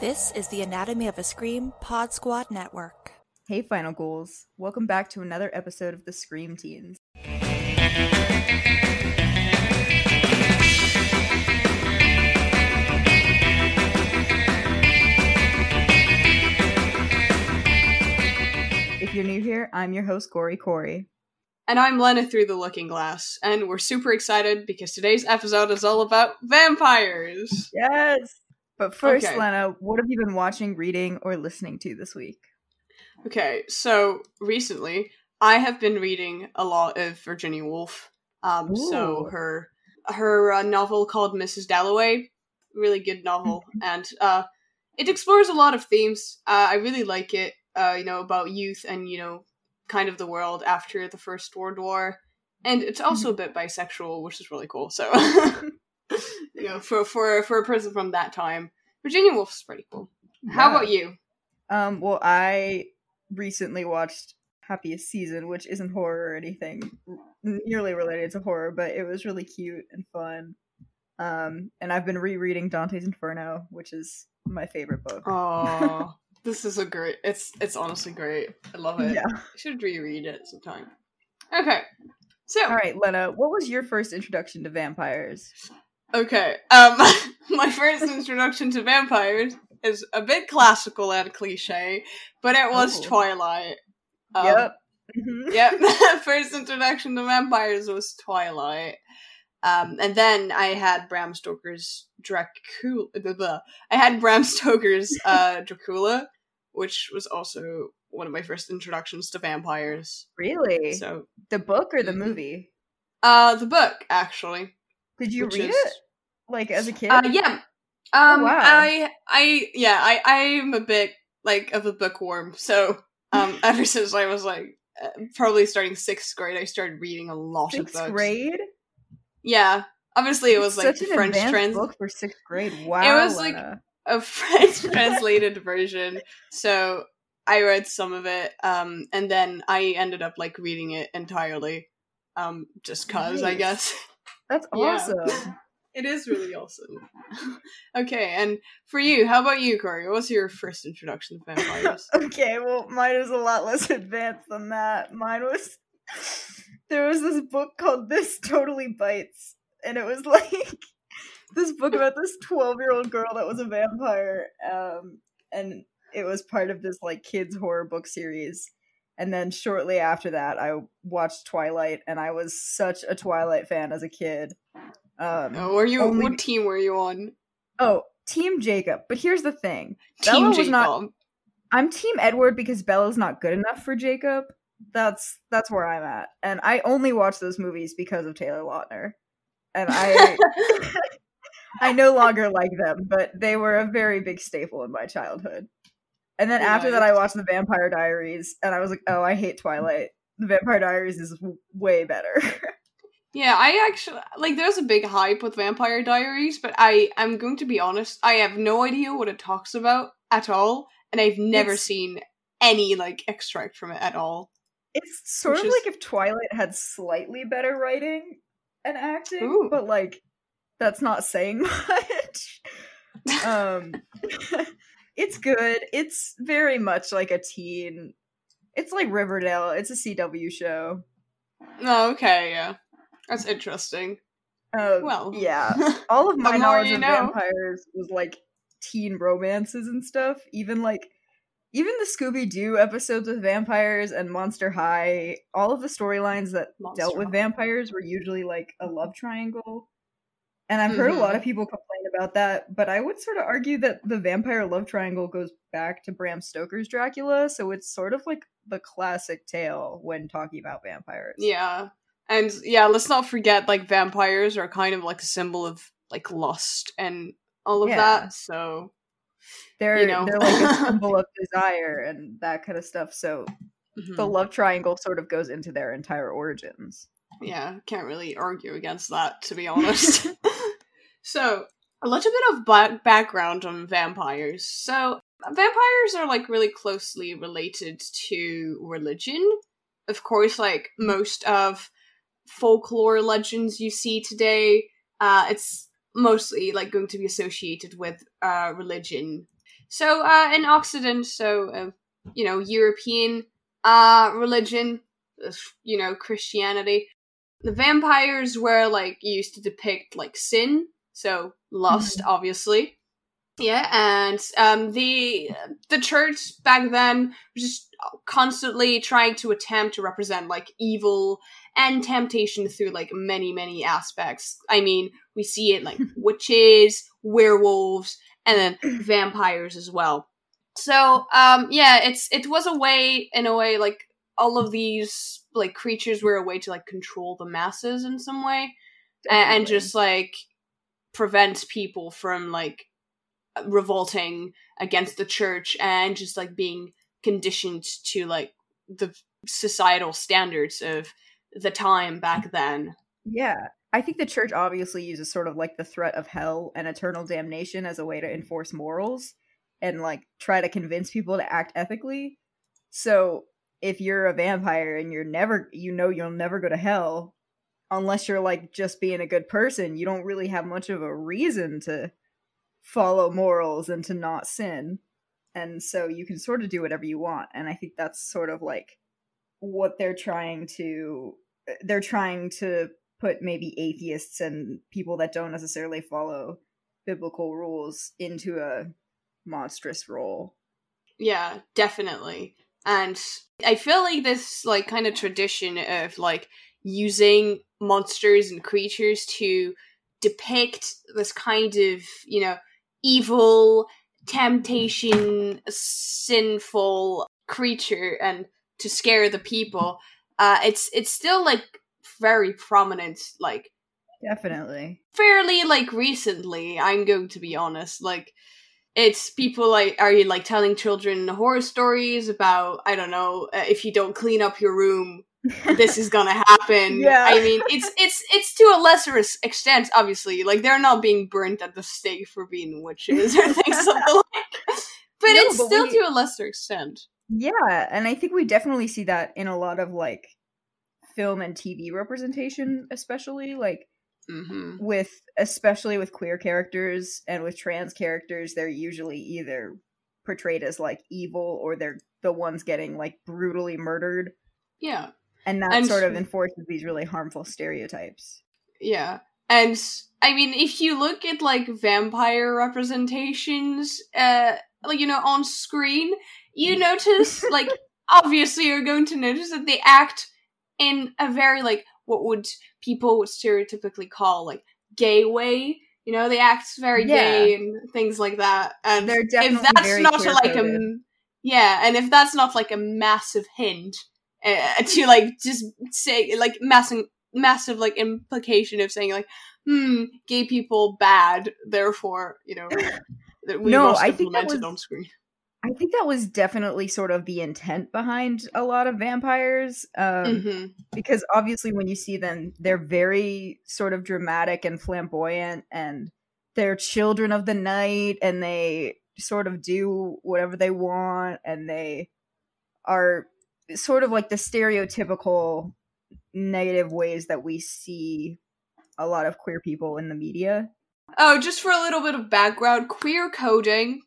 This is the Anatomy of a Scream Pod Squad Network. Hey, Final Ghouls. Welcome back to another episode of the Scream Teens. If you're new here, I'm your host, Gory Corey. And I'm Lena through the Looking Glass, and we're super excited because today's episode is all about vampires. Yes! But first, Okay. Lena, what have you been watching, reading, or listening to this week? Okay, so recently I have been reading a lot of Virginia Woolf. Um, so her her uh, novel called Mrs. Dalloway, really good novel, and uh, it explores a lot of themes. Uh, I really like it. Uh, you know about youth and you know kind of the world after the First World War, and it's also a bit bisexual, which is really cool. So you know for for for a person from that time, Virginia Woolf's pretty cool. How Yeah. about you? Um, well, I recently watched Happiest Season, which isn't horror or anything nearly related to horror, but it was really cute and fun. Um, and I've been rereading Dante's Inferno, which is my favorite book. Oh, this is a great. It's it's honestly great. I love it. Yeah. I should reread it sometime. Okay, so All right, Lena, what was your first introduction to vampires? Okay. Um, my first introduction to vampires is a bit classical and cliche, but it was Oh. Twilight. Um, yep. Yep. First introduction to vampires was Twilight. Um, and then I had Bram Stoker's Dracula. Blah, blah. I had Bram Stoker's uh, Dracula, which was also one of my first introductions to vampires. Really? So, the book or the Mhm. movie? uh, the book actually. Did you read is- it? Like as a kid? Uh, yeah. Um, wow. I, I, yeah, I, I'm a bit like of a bookworm. So, um, ever since I was like uh, probably starting sixth grade, I started reading a lot Sixth of books. grade? Yeah. Obviously, it was like Such French trans book for sixth grade. Wow. it was, like, a French translated version. So I read some of it, um, and then I ended up like reading it entirely, um, just cause I guess That's yeah. awesome. it is really awesome. okay, and for you, how about you, Corey? What was your first introduction to vampires? okay, well, mine is a lot less advanced than that. Mine was there was this book called This Totally Bites, and it was like this book about this twelve year old girl that was a vampire, um, and it was part of this like kids horror book series. And then shortly after that, I watched Twilight, and I was such a Twilight fan as a kid. Um, oh, were you only- what team were you on? oh, Team Jacob. But here's the thing: Team Bella was Jacob. not- I'm Team Edward because Bella's not good enough for Jacob. That's that's where I'm at, and I only watch those movies because of Taylor Lautner, and I I no longer like them, but they were a very big staple in my childhood. And then after that, I watched The Vampire Diaries, and I was like, oh, I hate Twilight. The Vampire Diaries is w- way better. Yeah, I actually like. There's a big hype with Vampire Diaries, but I I'm going to be honest. I have no idea what it talks about at all, and I've never It's- seen any like extract from it at all. it's sort of is- like if Twilight had slightly better writing and acting, Ooh. but like that's not saying much. um it's good. It's very much like a teen. It's like Riverdale. It's a CW show. Oh, okay, yeah, that's interesting. Um, Well, yeah. All of my knowledge of know. vampires was like teen romances and stuff. Even like even the Scooby Doo episodes with vampires and Monster High, all of the storylines that Monster dealt with High. vampires were usually like a love triangle. And I've heard a Mm-hmm. lot of people complain about that, but I would sort of argue that the vampire love triangle goes back to Bram Stoker's Dracula, so it's sort of like the classic tale when talking about vampires. yeah, and yeah, let's not forget like vampires are kind of like a symbol of like lust and all of Yeah. that. So They're you know. they're like a symbol of desire and that kind of stuff. So mhm. the love triangle sort of goes into their entire origins. yeah, can't really argue against that, to be honest. so, a little bit of ba- background on vampires. So, vampires are like really closely related to religion. Of course, like most of folklore legends you see today, uh, it's mostly like going to be associated with uh, religion. So uh, in Occident, so uh, you know European uh, religion, you know Christianity, the vampires were like used to depict like sin, so lust, Mhm. obviously. Yeah, and um, the the church back then was just constantly trying to attempt to represent like evil and temptation through like many many aspects. I mean, we see it like witches, werewolves, and then vampires as well. So, um, yeah, it's it was a way in a way like all of these like creatures were a way to like control the masses in some way and, and just like prevent people from like revolting against the church and just like being conditioned to like the societal standards of the time back then. Yeah. I think the church obviously uses sort of like the threat of hell and eternal damnation as a way to enforce morals and like try to convince people to act ethically. So if you're a vampire and you're never, you know, you'll never go to hell unless you're like just being a good person, you don't really have much of a reason to follow morals and to not sin. And so you can sort of do whatever you want. And I think that's sort of like what they're trying to they're trying to put maybe atheists and people that don't necessarily follow biblical rules into a monstrous role. Yeah, definitely. And I feel like this like kind of tradition of like using monsters and creatures to depict this kind of, you know, evil, temptation, sinful creature and to scare the people. Uh it's it's still like very prominent like Definitely. fairly like recently i'm going to be honest like it's people like are you like telling children horror stories about i don't know uh, if you don't clean up your room this is gonna happen Yeah. i mean it's it's it's to a lesser extent obviously like they're not being burnt at the stake for being witches or things like that but No, it's but still we- to a lesser extent Yeah, and I think we definitely see that in a lot of like film and TV representation, especially like hmm with especially with queer characters and with trans characters, they're usually either portrayed as like evil or they're the ones getting like brutally murdered. yeah And that And- sort of enforces these really harmful stereotypes. Yeah. And I mean, if you look at like vampire representations, uh, like, you know, on screen, you notice, like, obviously you're going to notice that they act in a very, like, what would people would stereotypically call, like, gay way. You know, they act very Yeah. gay and things like that. And They're if that's not a, like a, yeah, and if that's not like a massive hint uh, to like just say like massive massive like implication of saying like hmm gay people bad therefore you know that we No, must I think that was- on screen I think that was definitely sort of the intent behind a lot of vampires. Um, hmm because obviously when you see them they're very sort of dramatic and flamboyant and they're children of the night and they sort of do whatever they want and they are sort of like the stereotypical negative ways that we see a lot of queer people in the media. Oh just for a little bit of background queer coding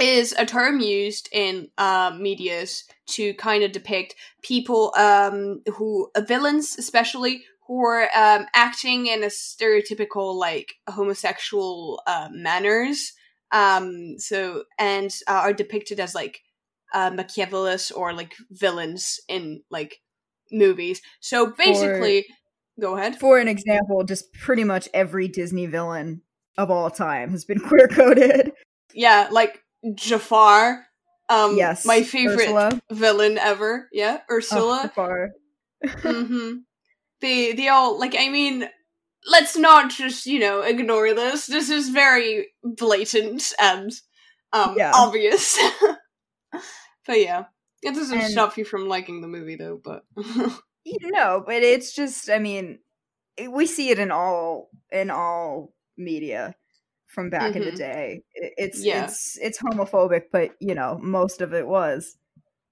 is a term used in uh, medias to kind of depict people um, who uh, villains especially who are um, acting in a stereotypical like homosexual uh, manners. Um, so and uh, are depicted as like uh, Machiavellist or like villains in like movies so basically go ahead for an example just pretty much every disney villain of all time has been queer coded yeah like Jafar um yes my favorite Ursula. villain ever. Yeah, Oh, Ursula. Jafar. hmm They they all like. I mean, let's not just you know ignore this. This is very blatant and um Yeah. obvious. but yeah, it doesn't And- stop you from liking the movie though. But You know, but it's just I mean, it- we see it in all in all media from back in the Mhm. day. I- It's Yeah. it's it's homophobic, but you know, most of it was.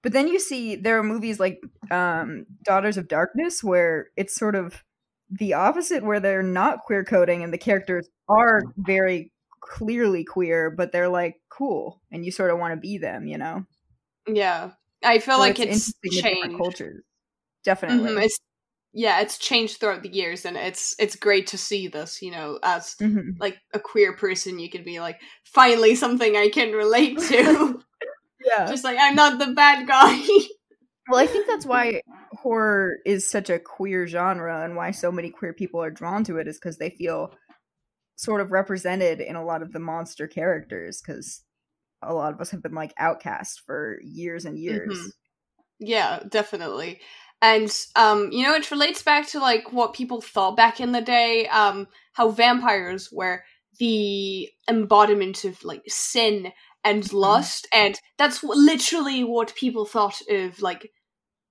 But then you see there are movies like um Daughters of Darkness where it's sort of the opposite where they're not queer coding and the characters are very clearly queer, but they're like cool, and you sort of want to be them, you know. Yeah, I feel So like it's, different changed. cultures. Definitely. Mhm, It's yeah, it's changed throughout the years, and it's it's great to see this. You know, as Mhm. like a queer person, you can be like, finally something I can relate to. Yeah. Just like I'm not the bad guy. Well, I think that's why horror is such a queer genre and why so many queer people are drawn to it is because they feel sort of represented in a lot of the monster characters because a lot of us have been like outcast for years and years. Mhm. Yeah, definitely. And um, you know, it relates back to like what people thought back in the day, um, how vampires were the embodiment of like sin and lust, and that's what, literally what people thought of like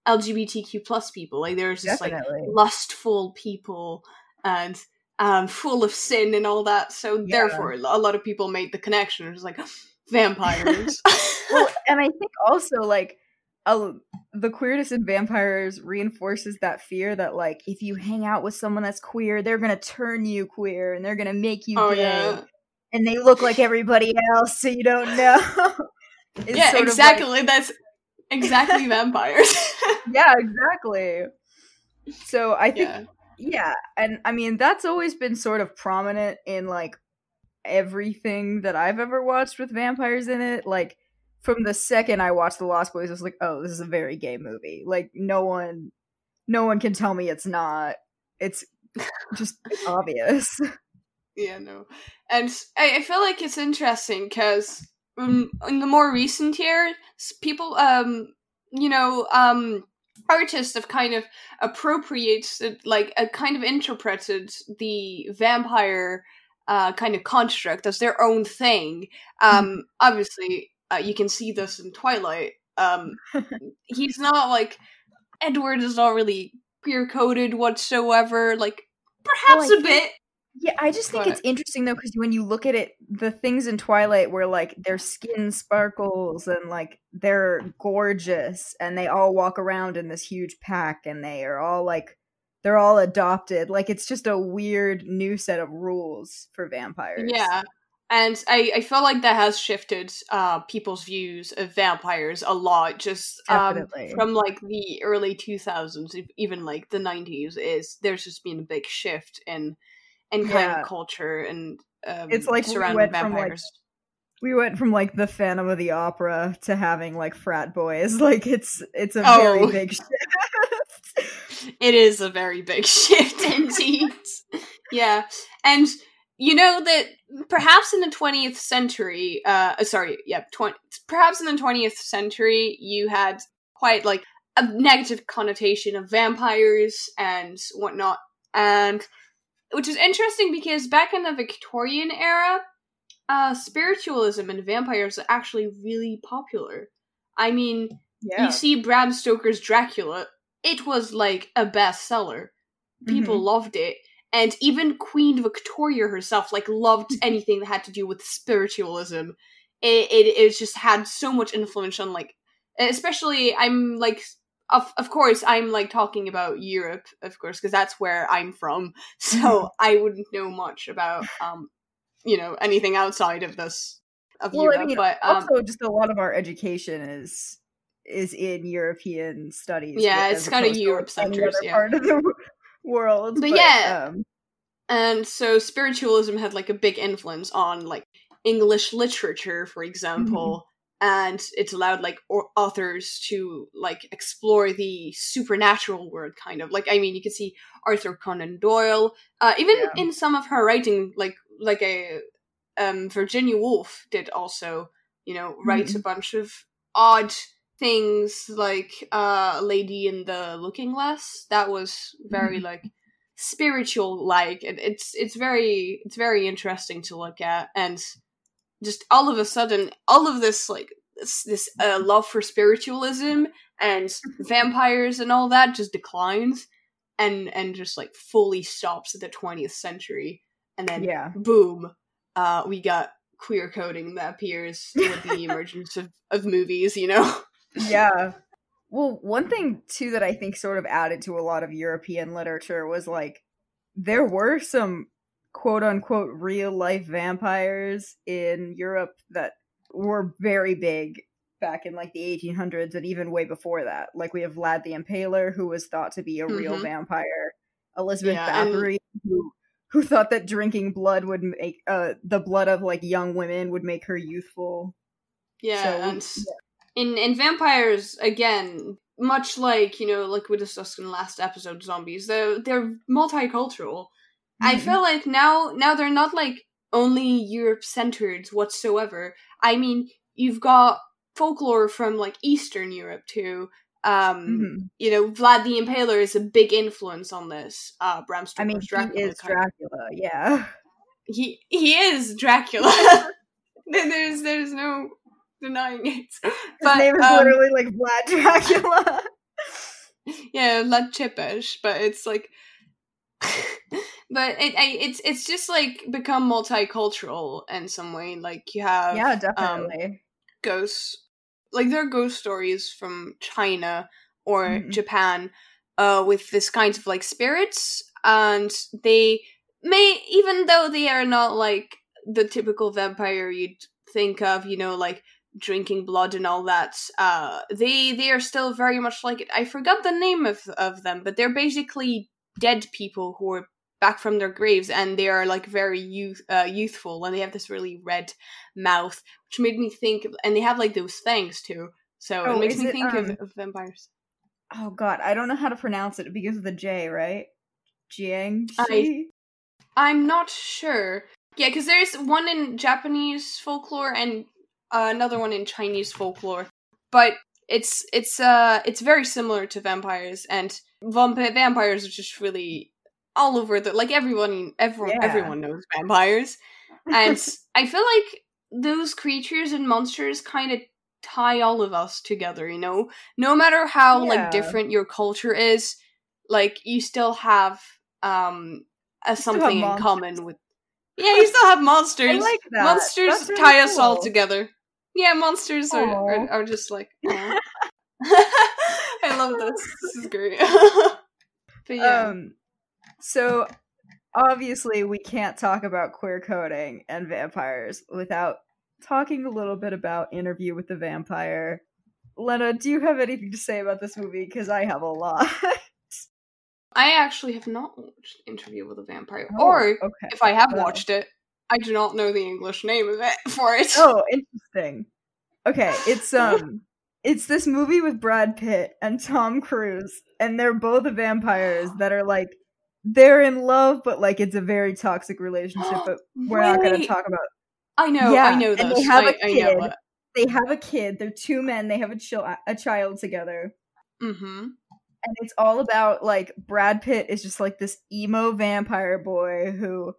LGBTQ plus people. Like there's just like lustful people and um, full of sin and all that. So Yeah. therefore, a lot of people made the connection. It was like vampires. well, and I think also like a, the queerness in vampires reinforces that fear that like if you hang out with someone that's queer, they're gonna turn you queer and they're gonna make you oh gay, yeah. and they look like everybody else, so you don't know. It's yeah, sort of like- exactly. That's exactly vampires. yeah, exactly. So I think yeah. yeah, and I mean that's always been sort of prominent in like everything that I've ever watched with vampires in it. Like from the second I watched The Lost Boys, I was like, oh, this is a very gay movie. Like no one, no one can tell me it's not. It's just obvious. Yeah, no. And I, I feel like it's interesting because um, in the more recent years, people, um, you know, um, artists have kind of appropriated, like, uh, kind of interpreted the vampire uh, kind of construct as their own thing. Um, obviously, uh, you can see this in Twilight. Um, he's not like Edward is not really queer coded whatsoever. Like, perhaps Well, a bit. Yeah, I just think But- it's interesting though because when you look at it, the things in Twilight where like their skin sparkles and like they're gorgeous and they all walk around in this huge pack and they are all like they're all adopted. Like it's just a weird new set of rules for vampires. Yeah. And I, I feel like that has shifted uh, people's views of vampires a lot. Just um, from like the early 2000s, e- even like the 90s, is there's just been a big shift in in kind Yeah. of culture and um, It's like we surrounding went from, like, vampires. We went from like the Phantom of the Opera to having like frat boys. Like it's it's a Oh. very big shift. It is a very big shift indeed. yeah. And you know that perhaps in the 20th century, uh uh, sorry, yeah, 20 perhaps in the 20th century you had quite like a negative connotation of vampires and whatnot. And which is interesting because back in the Victorian era, uh spiritualism and vampires are actually really popular. I mean, yeah. you see Bram Stoker's Dracula, it was like a bestseller. People Mm-hmm. loved it. And even Queen Victoria herself like loved anything that had to do with spiritualism. It it, it just had so much influence on like especially I'm like of of course I'm like talking about Europe, of course, because that's where I'm from. Mm-hmm. So I wouldn't know much about um you know anything outside of this of well, Europe. I mean, but um, also just a lot of our education is is in European studies. Yeah, it's kinda Europe like, any yeah. part of the world. But yeah. um, and so spiritualism had like a big influence on like english literature for example and it's allowed like or- authors to like explore the supernatural world kind of like i mean you can see arthur conan doyle uh, even Yeah. in some of her writing like like a um virginia woolf did also you know write a bunch of odd things like uh lady in the looking glass. That was very Mhm. like spiritual like and it's it's very it's very interesting to look at. And just all of a sudden all of this like this, this uh, love for spiritualism and vampires and all that just declines and and just like fully stops at the 20th century. And then yeah, boom uh we got queer coding that appears with the emergence of, of movies you know yeah. Well, one thing too that I think sort of added to a lot of European literature was like there were some quote unquote real life vampires in Europe that were very big back in like the 1800s and even way before that. Like we have Vlad the Impaler, who was thought to be a real Mhm. vampire. Elizabeth Yeah, and- Bathory, who who thought that drinking blood would make uh the blood of like young women would make her youthful. Yeah, So and in in vampires again, much like you know, like we discussed in the last episode, zombies. They're they're multicultural. I Mhm. feel like now now they're not like only Europe centered whatsoever. I mean, you've got folklore from like Eastern Europe too. Um, Mhm. you know, Vlad the Impaler is a big influence on this. Uh, Bram I mean, Dracula. he is kind Dracula, yeah. he he is Dracula. There's there's no denying it. His name is um, literally like Vlad Dracula. yeah, Vlad Tepes, but it's like, but it I, it's it's just like become multicultural in some way. Like you have yeah, um, definitely. ghosts, like there are ghost stories from China or Mhm. Japan, uh, with this kind of like spirits, and they may even though they are not like the typical vampire you'd think of, you know, like drinking blood and all that. Uh, they they are still very much like it. I forgot the name of of them, but they're basically dead people who are back from their graves, and they are like very youth uh, youthful, and they have this really red mouth, which made me think. And they have like those fangs too, so Oh, it makes me it, think of, um, of vampires. Oh god, I don't know how to pronounce it because of the J, right? Jiang. I- I'm not sure. Yeah, because there's one in Japanese folklore and uh, another one in Chinese folklore, but it's it's uh it's very similar to vampires, and vamp- vampires are just really all over the like everyone everyone Yeah. everyone knows vampires, and I feel like those creatures and monsters kind of tie all of us together. You know, no matter how Yeah. like different your culture is, like you still have um a have something in common with. Yeah, you still have I monsters. like that. Monsters really tie us all together. Yeah, monsters are, are are just like. I love this. This is great. but yeah, Um so obviously we can't talk about queer coding and vampires without talking a little bit about Interview with the Vampire. Lena, do you have anything to say about this movie? Because I have a lot. I actually have not watched Interview with a Vampire, Oh, or okay. if I have watched it, I do not know the English name of it for it. Oh, interesting. Okay, it's um it's this movie with Brad Pitt and Tom Cruise and they're both vampires that are like they're in love but like it's a very toxic relationship but we're not going to talk about I know, Yeah, I know and they have I, a kid. they have a kid they're two men they have a chil- a child together Mm-hmm. and it's all about like Brad Pitt is just like this emo vampire boy who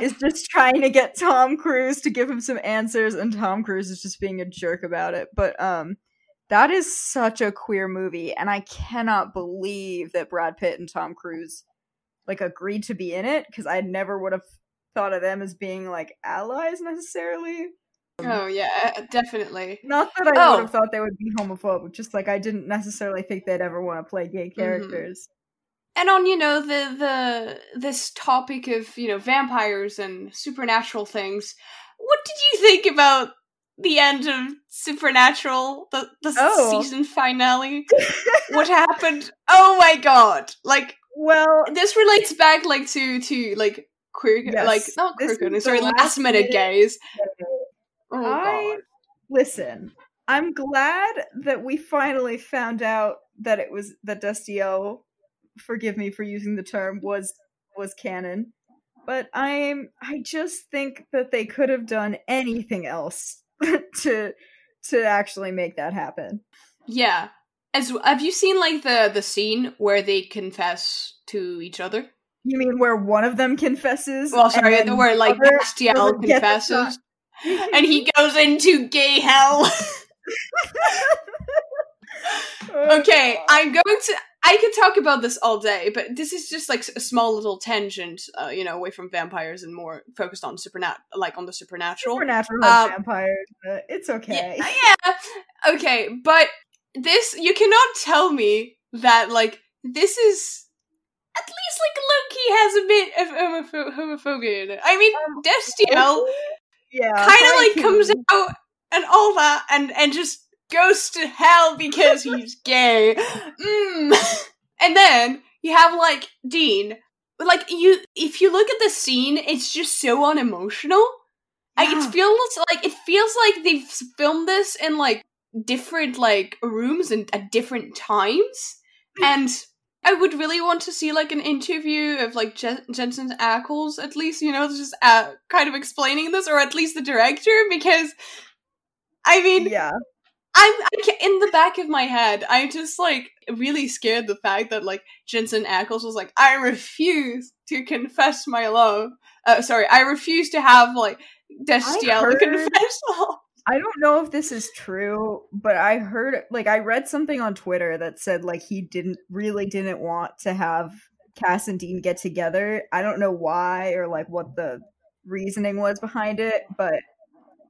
is just trying to get Tom Cruise to give him some answers and Tom Cruise is just being a jerk about it. But um that is such a queer movie and I cannot believe that Brad Pitt and Tom Cruise like agreed to be in it because I never would have thought of them as being like allies necessarily. Um, oh yeah, uh, definitely. Not that I Oh. would have thought they would be homophobic, just like I didn't necessarily think they'd ever want to play gay mm-hmm. characters. And on you know the the this topic of you know vampires and supernatural things what did you think about the end of supernatural the the Oh. season finale? What happened? Oh my god! Like well, this relates back like to to like queer Yes, like not queer coding, sorry last last minute minute- gays oh I god. listen. I'm glad that we finally found out that it was that Destiel, forgive me for using the term, was was canon. But I'm I just think that they could have done anything else to to actually make that happen. yeah as have you seen like the the scene where they confess to each other You mean where one of them confesses? Well, sorry, the where like the other- Bastiel other gets a shot? confesses, and he goes into gay hell. Okay, I'm going to. I could talk about this all day, but this is just like a small little tangent, uh, you know, away from vampires and more focused on supernat, like on the supernatural. supernatural Um, vampires. but it's okay. Yeah, yeah. Okay, but this you cannot tell me that like this is at least like he has a bit of homopho- homophobia in it. I mean, Um, Destiel Yeah. kind of like comes out and all that, and and just goes to hell because he's gay. Mm. And then you have like Dean. Like you, if you look at the scene, it's just so unemotional. Yeah. it feels like it feels like they've filmed this in like different like rooms and at different times, and I would really want to see like an interview of like Jen- Jensen Ackles at least, you know, just uh, kind of explaining this, or at least the director, because I mean, Yeah. I'm I in the back of my head. I'm just like really scared the fact that like Jensen Ackles was like, I refuse to confess my love. Uh, sorry, I refuse to have like Destiel heard- confess. I don't know if this is true, but I heard like I read something on Twitter that said like he didn't really didn't want to have Cass and Dean get together. I don't know why or like what the reasoning was behind it, but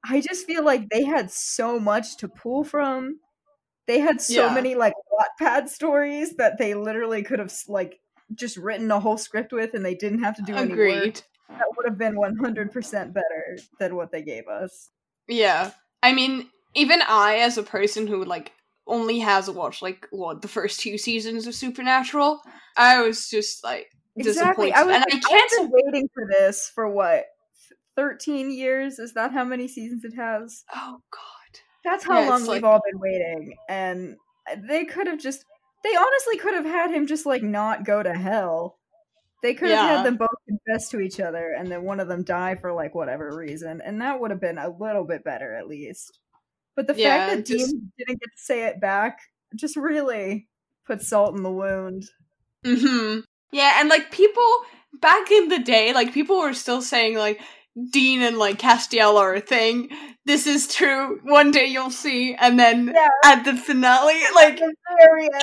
I just feel like they had so much to pull from. They had so Yeah. many like Wattpad stories that they literally could have like just written a whole script with, and they didn't have to do any work. Agreed. That would have been one hundred percent better than what they gave us. Yeah. I mean, even I, as a person who like only has watched like what the first two seasons of Supernatural, I was just like Exactly. disappointed, I was and like, I I've can't. been waiting for this for what, thirteen years? Is that how many seasons it has? Oh God. That's how Yeah, long we've like- all been waiting, and they could have just. They honestly could have had him just like not go to hell. They could have Yeah. had them both confess to each other, and then one of them die for like whatever reason, and that would have been a little bit better at least. But the Yeah, fact that just- Dean didn't get to say it back just really put salt in the wound. hmm Yeah, and like people back in the day, like people were still saying like Dean and like Castiel are a thing. This is true. One day you'll see, and then Yeah. at the finale, like At the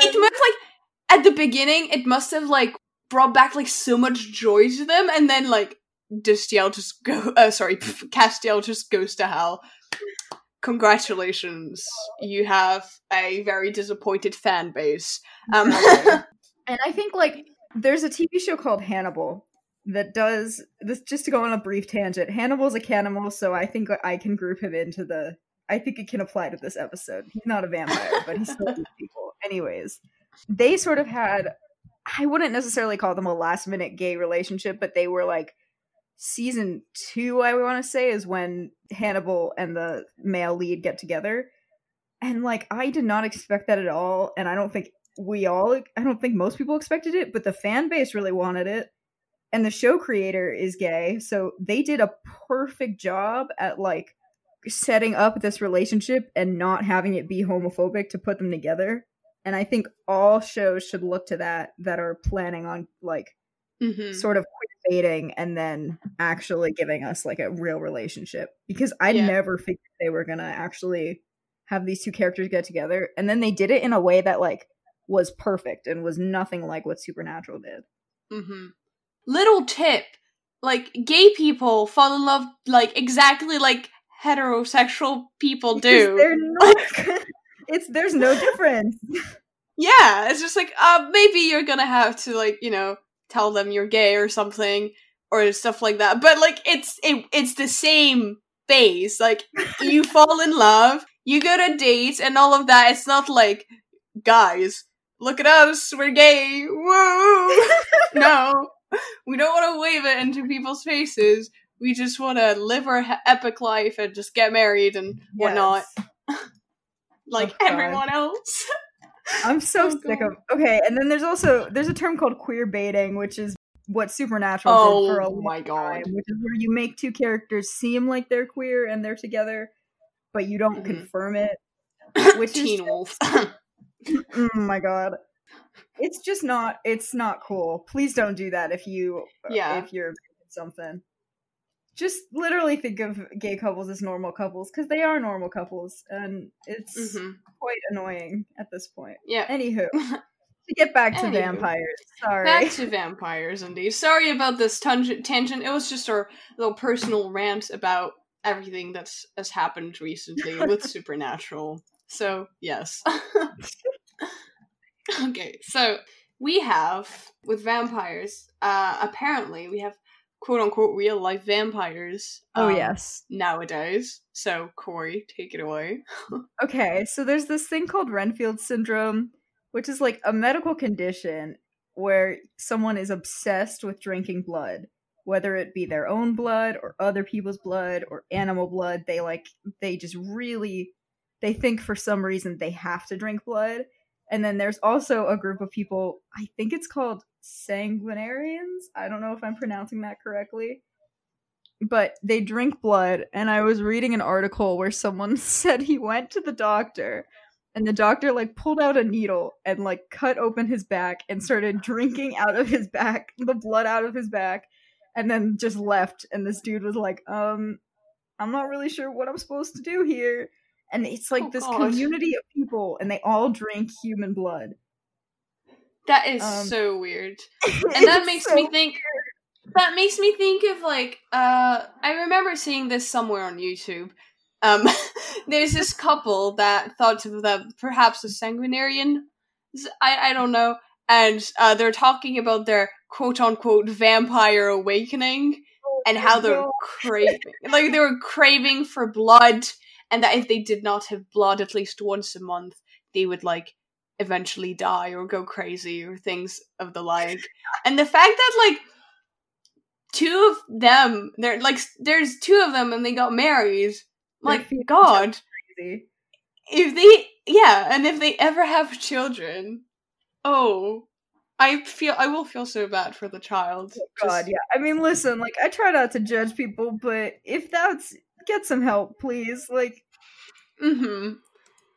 it must like at the beginning it must have like brought back like so much joy to them. And then like Destiel just go uh, sorry Castiel just goes to hell. Congratulations. You have a very disappointed fan base. Um and I think like there's a TV show called Hannibal that does this. Just to go on a brief tangent, Hannibal's a cannibal, so I think I can group him into the. I think it can apply to this episode. He's not a vampire, but he still eats people. Anyways, they sort of had. I wouldn't necessarily call them a last minute gay relationship, but they were like season two. I want to say is when Hannibal and the male lead get together, and like I did not expect that at all, and I don't think we all I don't think most people expected it, but the fan base really wanted it. And the show creator is gay, so they did a perfect job at like setting up this relationship and not having it be homophobic to put them together. And I think all shows should look to that that are planning on like mhm. sort of baiting and then actually giving us like a real relationship because I Yeah. never figured they were gonna actually have these two characters get together and then they did it in a way that like was perfect and was nothing like what Supernatural did. Mhm. Little tip like gay people fall in love like exactly like heterosexual people do it's there's no difference. Yeah, it's just like, uh, maybe you're gonna have to like, you know, tell them you're gay or something or stuff like that. But like, it's it, it's the same base. Like, you fall in love, you go to date, and all of that. It's not like, guys, look at us, we're gay. Woo! no, we don't want to wave it into people's faces. We just want to live our epic life and just get married and whatnot, Yes. like Oh, everyone else. I'm so Oh, sick God. of Okay, and then there's also there's a term called queer baiting, which is what Supernatural did for a Oh long my god. time, which is where you make two characters seem like they're queer and they're together, but you don't Mhm. confirm it. Which is Teen just- Wolf. Oh my god. It's just not it's not cool. Please don't do that if you Yeah. if you're something. Just literally think of gay couples as normal couples because they are normal couples and it's hmm quite annoying at this point. Yeah. Anywho, to get back to Anywho. vampires. Sorry. Back to vampires, indeed. Sorry about this tangent. Tangent. It was just our little personal rant about everything that's has happened recently with Supernatural. So yes. okay, so we have with vampires. Uh, apparently, we have quote unquote real life vampires. Oh um, yes. nowadays. So Corey, take it away. Okay, so there's this thing called Renfield syndrome, which is like a medical condition where someone is obsessed with drinking blood, whether it be their own blood or other people's blood or animal blood. They like they just really they think for some reason they have to drink blood. And then there's also a group of people, I think it's called sanguinarians. I don't know if I'm pronouncing that correctly. But they drink blood, and I was reading an article where someone said he went to the doctor and the doctor like pulled out a needle and like cut open his back and started drinking out of his back the blood out of his back and then just left and this dude was like um i'm not really sure what i'm supposed to do here and it's like Oh, this God. community of people and they all drink human blood. That is Um, so weird. and that makes so me think that makes me think of like uh i remember seeing this somewhere on youtube. Um there's this couple that thought of them perhaps a sanguinarian. I i don't know. And uh they're talking about their quote unquote vampire awakening and how they're craving like they were craving for blood and that if they did not have blood at least once a month they would like eventually die or go crazy or things of the like and the fact that like two of them they're like there's two of them and they got married like god Crazy. if they yeah and if they ever have children oh i feel i will feel so bad for the child oh, God, Just- yeah. I mean, listen, like I try not to judge people, but if that's get some help, please. Like, hmm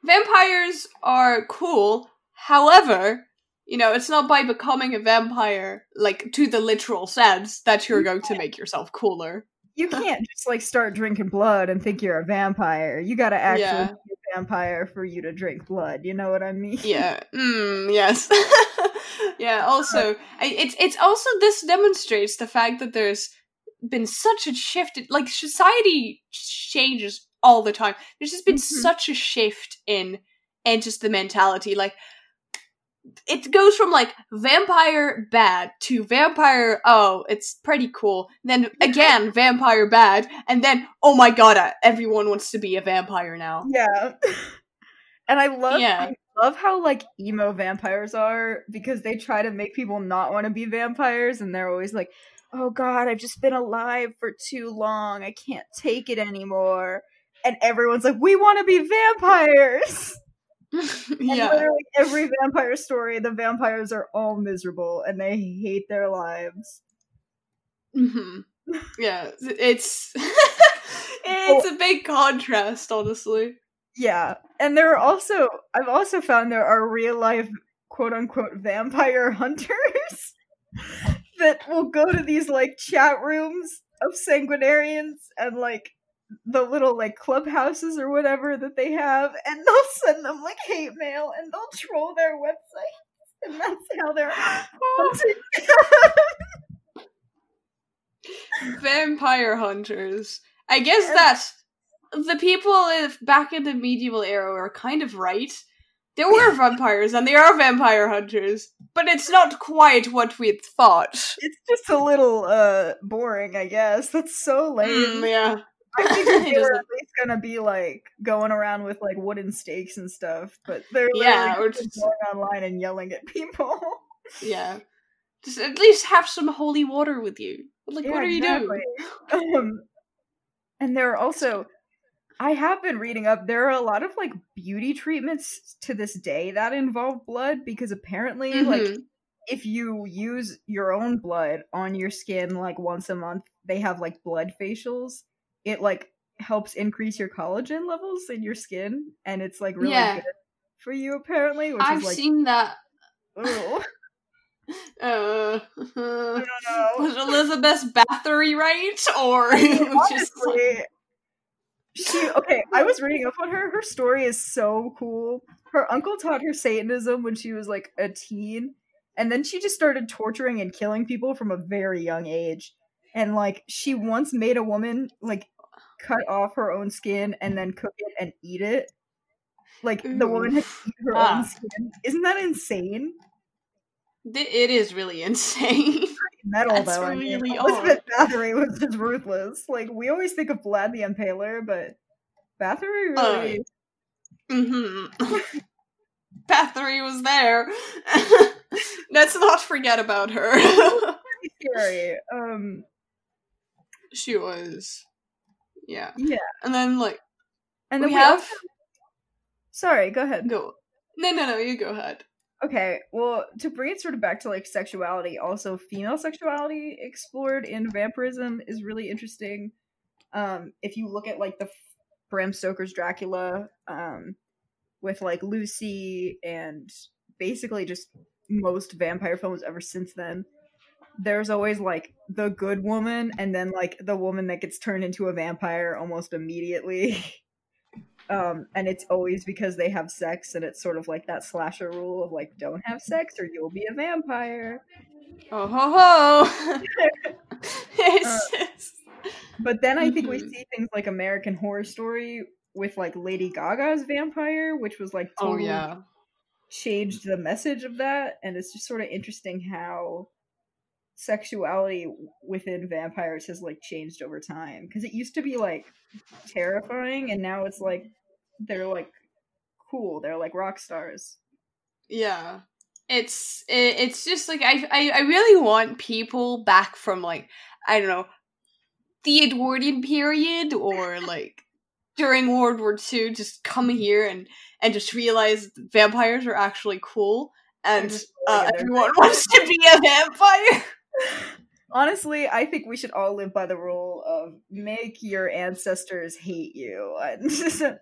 Vampires are cool. However, you know, it's not by becoming a vampire, like to the literal sense, that you're going to make yourself cooler. you can't just like start drinking blood and think you're a vampire. You gotta actually Yeah. be a vampire for you to drink blood. You know what I mean? Yeah. Mm, yes. yeah. Also, I, it's it's also this demonstrates the fact that there's been such a shift. in- Like society changes all the time. There's just been Mhm. such a shift in and just the mentality. Like it goes from like vampire bad to vampire oh it's pretty cool then again vampire bad and then oh my god uh, everyone wants to be a vampire now Yeah. and I love Yeah. I love how like emo vampires are because they try to make people not want to be vampires and they're always like, "Oh god, I've just been alive for too long. I can't take it anymore." And everyone's like, "We want to be vampires." And yeah literally every vampire story, the vampires are all miserable and they hate their lives. hmm Yeah, it's it's a big contrast, honestly. Yeah. And there are also I've also found there are real life quote unquote vampire hunters that will go to these like chat rooms of sanguinarians and like the little like clubhouses or whatever that they have and they'll send them like hate mail and they'll troll their website and that's how they're hunting Vampire hunters. I guess that the people if back in the medieval era were kind of right. There were vampires and they are vampire hunters, but it's not quite what we'd thought. it's just a little uh boring i guess that's so lame Mm, yeah. I think they were at least gonna be like going around with like wooden stakes and stuff, but they're Yeah, or just going online and yelling at people. Yeah. Just at least have some holy water with you. Like, what are you doing? doing? Um, and there are also, I have been reading up. There are a lot of like beauty treatments to this day that involve blood because apparently, like, Mhm. if you use your own blood on your skin like once a month, they have like blood facials. It like helps increase your collagen levels in your skin, and it's like really Yeah. good for you apparently. Which I've is like, seen that. ugh, Uh, I don't know. was Elizabeth Bathory right? Or just Honestly, she okay. I was reading up on her. Her story is so cool. Her uncle taught her Satanism when she was like a teen, and then she just started torturing and killing people from a very young age. And like, she once made a woman like cut off her own skin and then cook it and eat it. Like the woman had to eat her Ah. own skin. Isn't that insane? It is really insane. Metal That's though. I mean, really Elizabeth Bathory was just ruthless. Like we always think of Vlad the Impaler, but Bathory Uh, really. mm-hmm. Bathory was there. Let's not forget about her. scary. Um, she was. Yeah. yeah, And then, like, and then we we, have. also- Sorry, go ahead. Go. No, no, no, you go ahead. Okay, well, to bring it sort of back to like sexuality, also female sexuality explored in vampirism is really interesting. Um, if you look at like the Bram Stoker's Dracula, um, with like Lucy and basically just most vampire films ever since then, there's always like the good woman and then like the woman that gets turned into a vampire almost immediately. Um, and it's always because they have sex, and it's sort of like that slasher rule of like, don't have sex or you'll be a vampire. Oh ho ho! it's Uh. But then I think we Mhm. see things like American Horror Story with like Lady Gaga's vampire, which was like Oh, totally yeah. changed the message of that, and it's just sort of interesting how sexuality within vampires has like changed over time because it used to be like terrifying, and now it's like they're like cool, they're like rock stars. Yeah. It's it, it's just like I, I I really want people back from like I don't know the Edwardian period or like during World War II just come here and and just realize vampires are actually cool and uh, like it, they're everyone wants to be a vampire. Honestly, I think we should all live by the rule of make your ancestors hate you.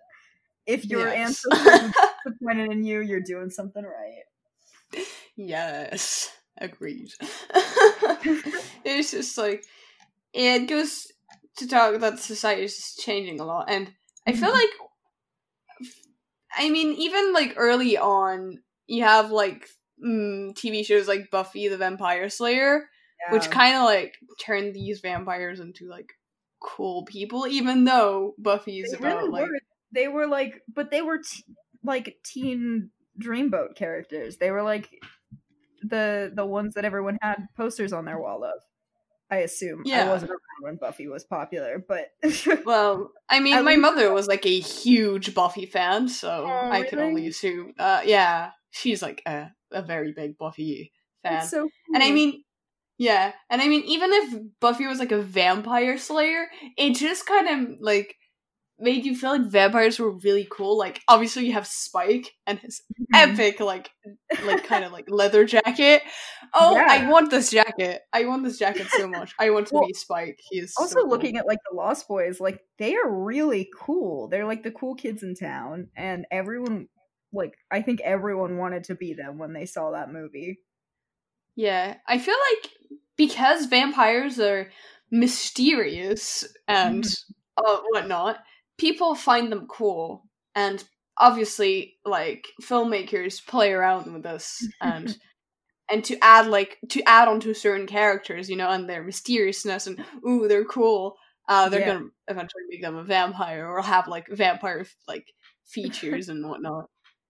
If your Yes. ancestors are disappointed in you, you're doing something right. yes, agreed. it's just like it goes to talk that society is just changing a lot, and I feel Mhm. like, I mean, even like early on, you have like mm, TV shows like Buffy the Vampire Slayer, which kind of like turned these vampires into like cool people, even though Buffy's they about really like were. They were like, but they were t- like teen Dreamboat characters. They were like the the ones that everyone had posters on their wall of. I assume. I Yeah. wasn't around when Buffy was popular, but Well, I mean, my mother was like a huge Buffy fan, so Oh, I can only assume. Uh, yeah, she's like a, a very big Buffy fan, so and I mean, yeah, and I mean, even if Buffy was like a vampire slayer, it just kind of like made you feel like vampires were really cool. Like, obviously, you have Spike and his Mhm. epic, like, like kind of like leather jacket. Oh, I want this jacket! I want this jacket so much. I want to Well, be Spike. He is also so cool. looking at like the Lost Boys, like they are really cool. They're like the cool kids in town, and everyone, like I think everyone wanted to be them when they saw that movie. Yeah, I feel like because vampires are mysterious and uh, whatnot, people find them cool, and obviously, like filmmakers play around with this and and to add like to add onto certain characters, you know, and their mysteriousness and ooh, they're cool. Uh, they're Yeah. gonna eventually make them a vampire or have like vampire like features and whatnot.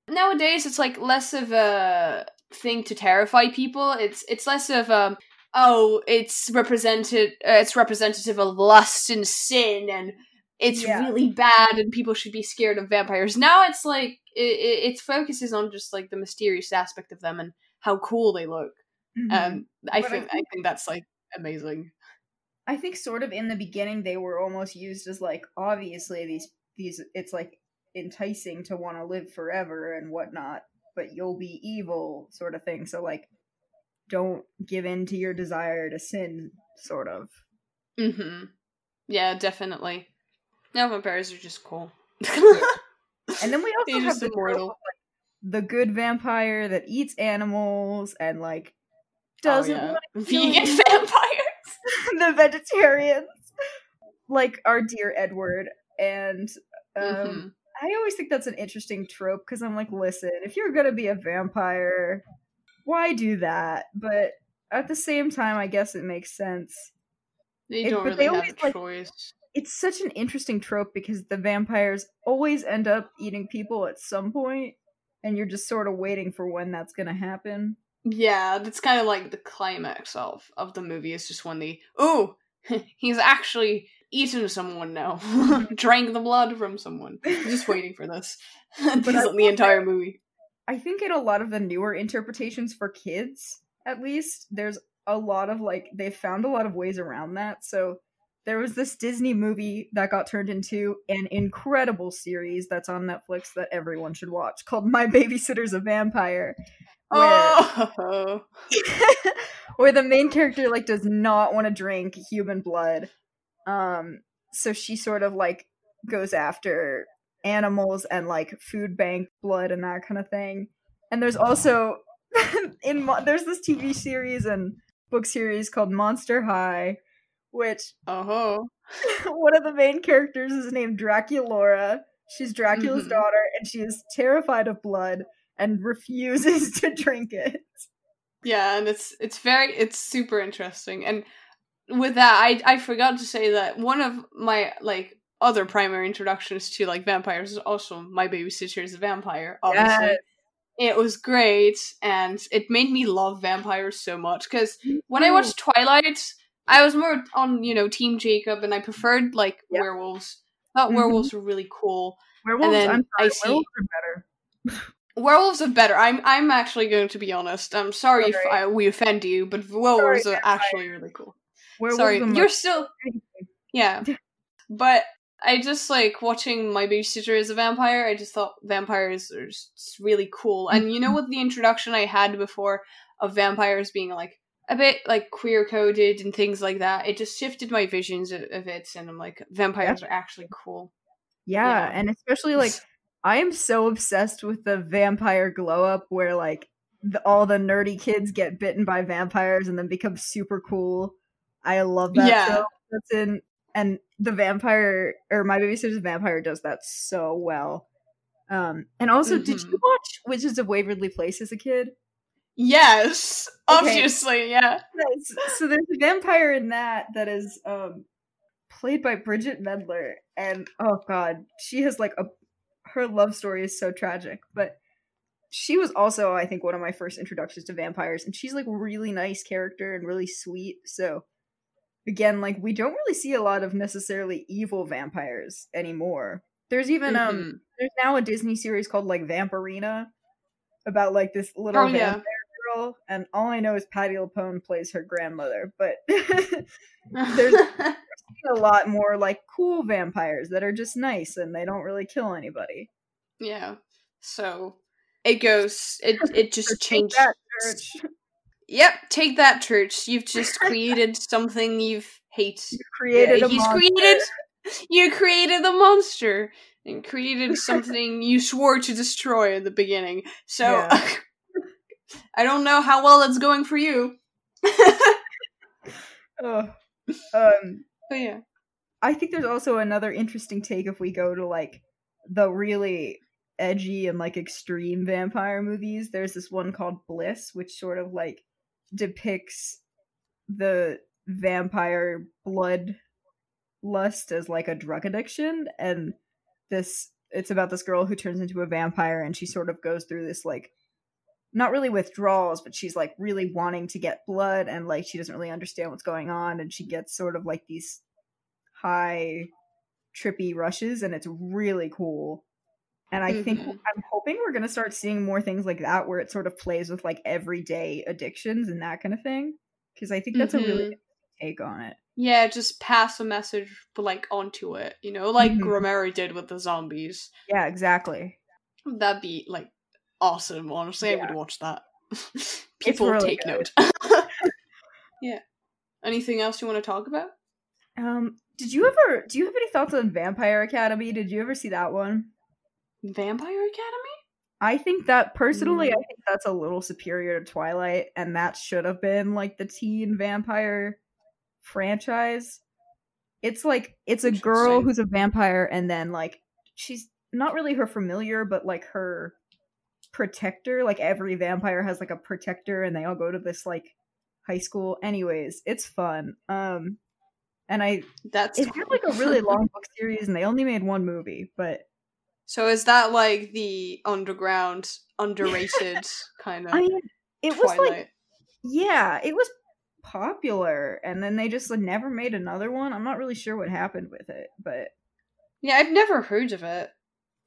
Nowadays, it's like less of a thing to terrify people. It's it's less of um oh it's represented uh, it's representative of lust and sin and it's Yeah. really bad and people should be scared of vampires. Now it's like it, it, it focuses on just like the mysterious aspect of them and how cool they look. Mhm. Um, I But I think I think that's like amazing. I think sort of in the beginning they were almost used as like obviously these these it's like enticing to want to live forever and whatnot, but you'll be evil sort of thing. So like don't give in to your desire to sin, sort of. Mm-hmm. Yeah, definitely. Now vampires are just cool. And then we also have the, of, like, the good vampire that eats animals and like Oh, doesn't yeah. vegan vampires. the vegetarians, like our dear Edward. And um, Mhm. I always think that's an interesting trope because I'm like, listen, if you're gonna be a vampire, why do that? But at the same time, I guess it makes sense. They don't but really they have always, a like- choice. It's such an interesting trope because the vampires always end up eating people at some point, and you're just sort of waiting for when that's gonna happen. Yeah, that's kind of like the climax of of the movie. Is just when the oh, he's actually eaten someone now, drank the blood from someone. just waiting for this. but the entire movie. I think in a lot of the newer interpretations for kids, at least, there's a lot of like they found a lot of ways around that. So there was this Disney movie that got turned into an incredible series that's on Netflix that everyone should watch called My Babysitter's a Vampire. Where, Oh, where the main character like does not want to drink human blood. Um so she sort of like goes after animals and like food bank blood and that kind of thing. And there's also in Mo- there's this TV series and book series called Monster High, which oh, one of the main characters is named Draculaura. She's Dracula's Mhm. daughter, and she is terrified of blood and refuses to drink it. yeah, and it's it's very it's super interesting. And with that, I I forgot to say that one of my like other primary introductions to like vampires is also my babysitter is a vampire. Obviously, Yes. it was great, and it made me love vampires so much because when I watched Twilight, I was more on you know Team Jacob, and I preferred like Yep. werewolves. Thought Mhm. werewolves were really cool. Werewolves, then I'm I see- werewolves are better. Werewolves are better. I'm I'm actually going to be honest. I'm sorry, if I, we offend you, but werewolves are vampires. actually really cool. Sorry, you're still yeah, but I just like watching my babysitter as a vampire. I just thought vampires are just really cool, and you know, mm-hmm. with the introduction I had before of vampires being like a bit like queer coded and things like that, it just shifted my visions of, of it, and I'm like, vampires are actually cool. Yeah, Yeah. and especially like I am so obsessed with the vampire glow up where like the, all the nerdy kids get bitten by vampires and then become super cool. I love that Yeah. show. That's in and the vampire or my babysitter's vampire does that so well. Um and also did you Mhm. watch Witches of Waverly Place as a kid? Yes, Okay. obviously, yeah. Yes. So there's a vampire in that that is um played by Bridgit Mendler and oh god, she has like a her love story is so tragic, but she was also I think one of my first introductions to vampires and she's like a really nice character and really sweet. So again, like we don't really see a lot of necessarily evil vampires anymore. There's even um Mhm. there's now a Disney series called like Vampirina about like this little Oh, yeah. vampire girl, and all I know is Patti LuPone plays her grandmother. But there's a lot more like cool vampires that are just nice and they don't really kill anybody. yeah. So it goes. It it just changed. Yep, take that, church. You've just created something you've hate. Created Yeah, a he's monster. created. You created the monster and created something you swore to destroy in the beginning. So Yeah. I don't know how well it's going for you. oh. Um, But yeah. I think there's also another interesting take if we go to like the really edgy and like extreme vampire movies. There's this one called Bliss, which sort of like depicts the vampire blood lust as like a drug addiction and this it's about this girl who turns into a vampire and she sort of goes through this like not really withdrawals but she's like really wanting to get blood and like she doesn't really understand what's going on and she gets sort of like these high trippy rushes and it's really cool and i think Mhm. i'm hoping we're going to start seeing more things like that where it sort of plays with like everyday addictions and that kind of thing because i think that's a really Mhm. take on it Yeah, just pass a message like onto it, you know, like Mhm. Romero did with the zombies. yeah exactly That'd be like awesome. Honestly, I would watch that. People really take good. note. yeah. Anything else you want to talk about? um did you ever do you have any thoughts on vampire academy did you ever see that one Vampire Academy? I think that personally, Mm. I think that's a little superior to Twilight, and that should have been like the teen vampire franchise. It's like it's a girl who's a vampire, and then like she's not really her familiar, but like her protector. Like every vampire has like a protector, and they all go to this like high school. Anyways, it's fun. Um, and I That's it had like a really long book series, and they only made one movie, but So is that like the underground, underrated kind of? I mean, it was like yeah, it was popular, and then they just like, never made another one. I'm not really sure what happened with it, but yeah, I've never heard of it.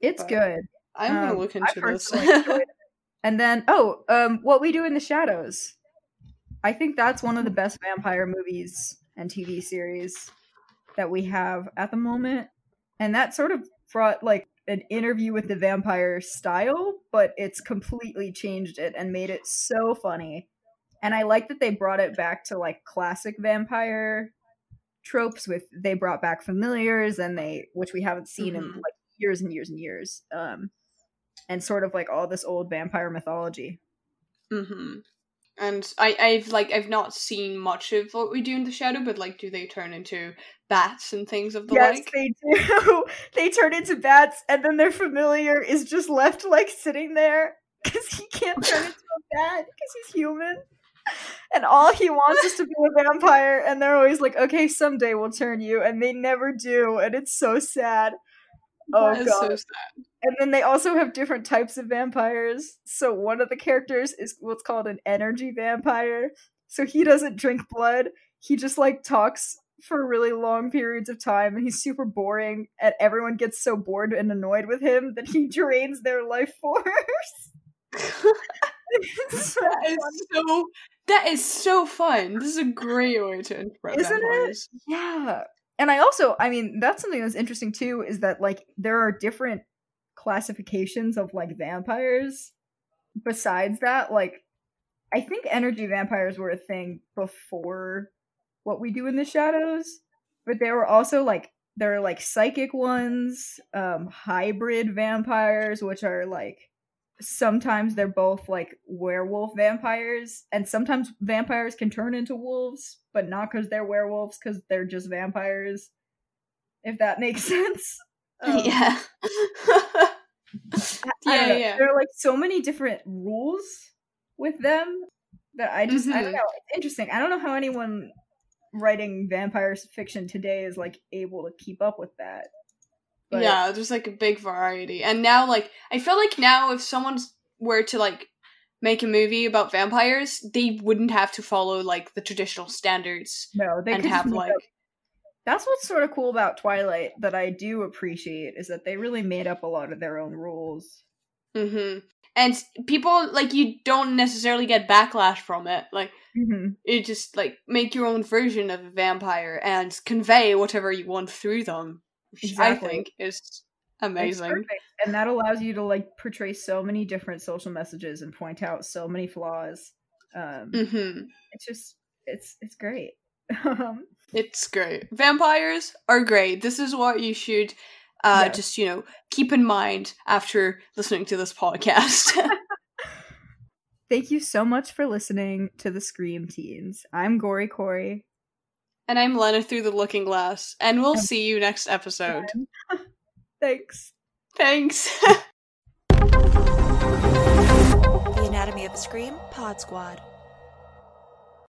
it's good. I'm gonna Um, look into this. personally enjoyed it. And then, oh, um, what we do in the shadows. I think that's one of the best vampire movies and TV series that we have at the moment, and that sort of brought like an interview with the vampire style, but it's completely changed it and made it so funny. And I like that they brought it back to like classic vampire tropes with they brought back familiars and they which we haven't seen in Mhm. like years and years and years. Um and sort of like all this old vampire mythology. hmm And I, I've like I've not seen much of what we do in the shadow, but like, do they turn into bats and things of the yes, like? they do. they turn into bats, and then their familiar is just left like sitting there because he can't turn into a bat because he's human. And all he wants is to be a vampire, and they're always like, "Okay, someday we'll turn you," and they never do, and it's so sad. Oh god! so sad. And then they also have different types of vampires. So one of the characters is what's called an energy vampire. So he doesn't drink blood. He just like talks for really long periods of time and he's super boring and everyone gets so bored and annoyed with him that he drains their life force. So That is funny. so. That is so fun. This is a great way to interpret Isn't it? Yeah. And I also, I mean, that's something that's interesting too is that like there are different classifications of like vampires. Besides that, like I think energy vampires were a thing before what we do in the shadows, but there were also like there are like psychic ones, um hybrid vampires which are like sometimes they're both like werewolf vampires and sometimes vampires can turn into wolves but not because they're werewolves because they're just vampires if that makes sense Um, yeah. Yeah, know. yeah. there are like so many different rules with them that i just i don't Mhm. know it's interesting i don't know how anyone writing vampire fiction today is like able to keep up with that But- yeah, there's like a big variety. And now like I feel like now if someone were to like make a movie about vampires, they wouldn't have to follow like the traditional standards no they and have like that's what's sort of cool about twilight that i do appreciate is that they really made up a lot of their own rules hmm And people like you don't necessarily get backlash from it. Like mm-hmm. you just like make your own version of a vampire and convey whatever you want through them. Which Exactly. I think is amazing. and that allows you to like portray so many different social messages and point out so many flaws um hmm it's just it's it's great um It's great. Vampires are great. This is what you should uh Yes. just, you know, keep in mind after listening to this podcast. thank you so much for listening to the scream teens i'm gory corey and I'm Lena through the looking glass, and we'll see you next episode. thanks Thanks. The Anatomy of a Scream Pod Squad.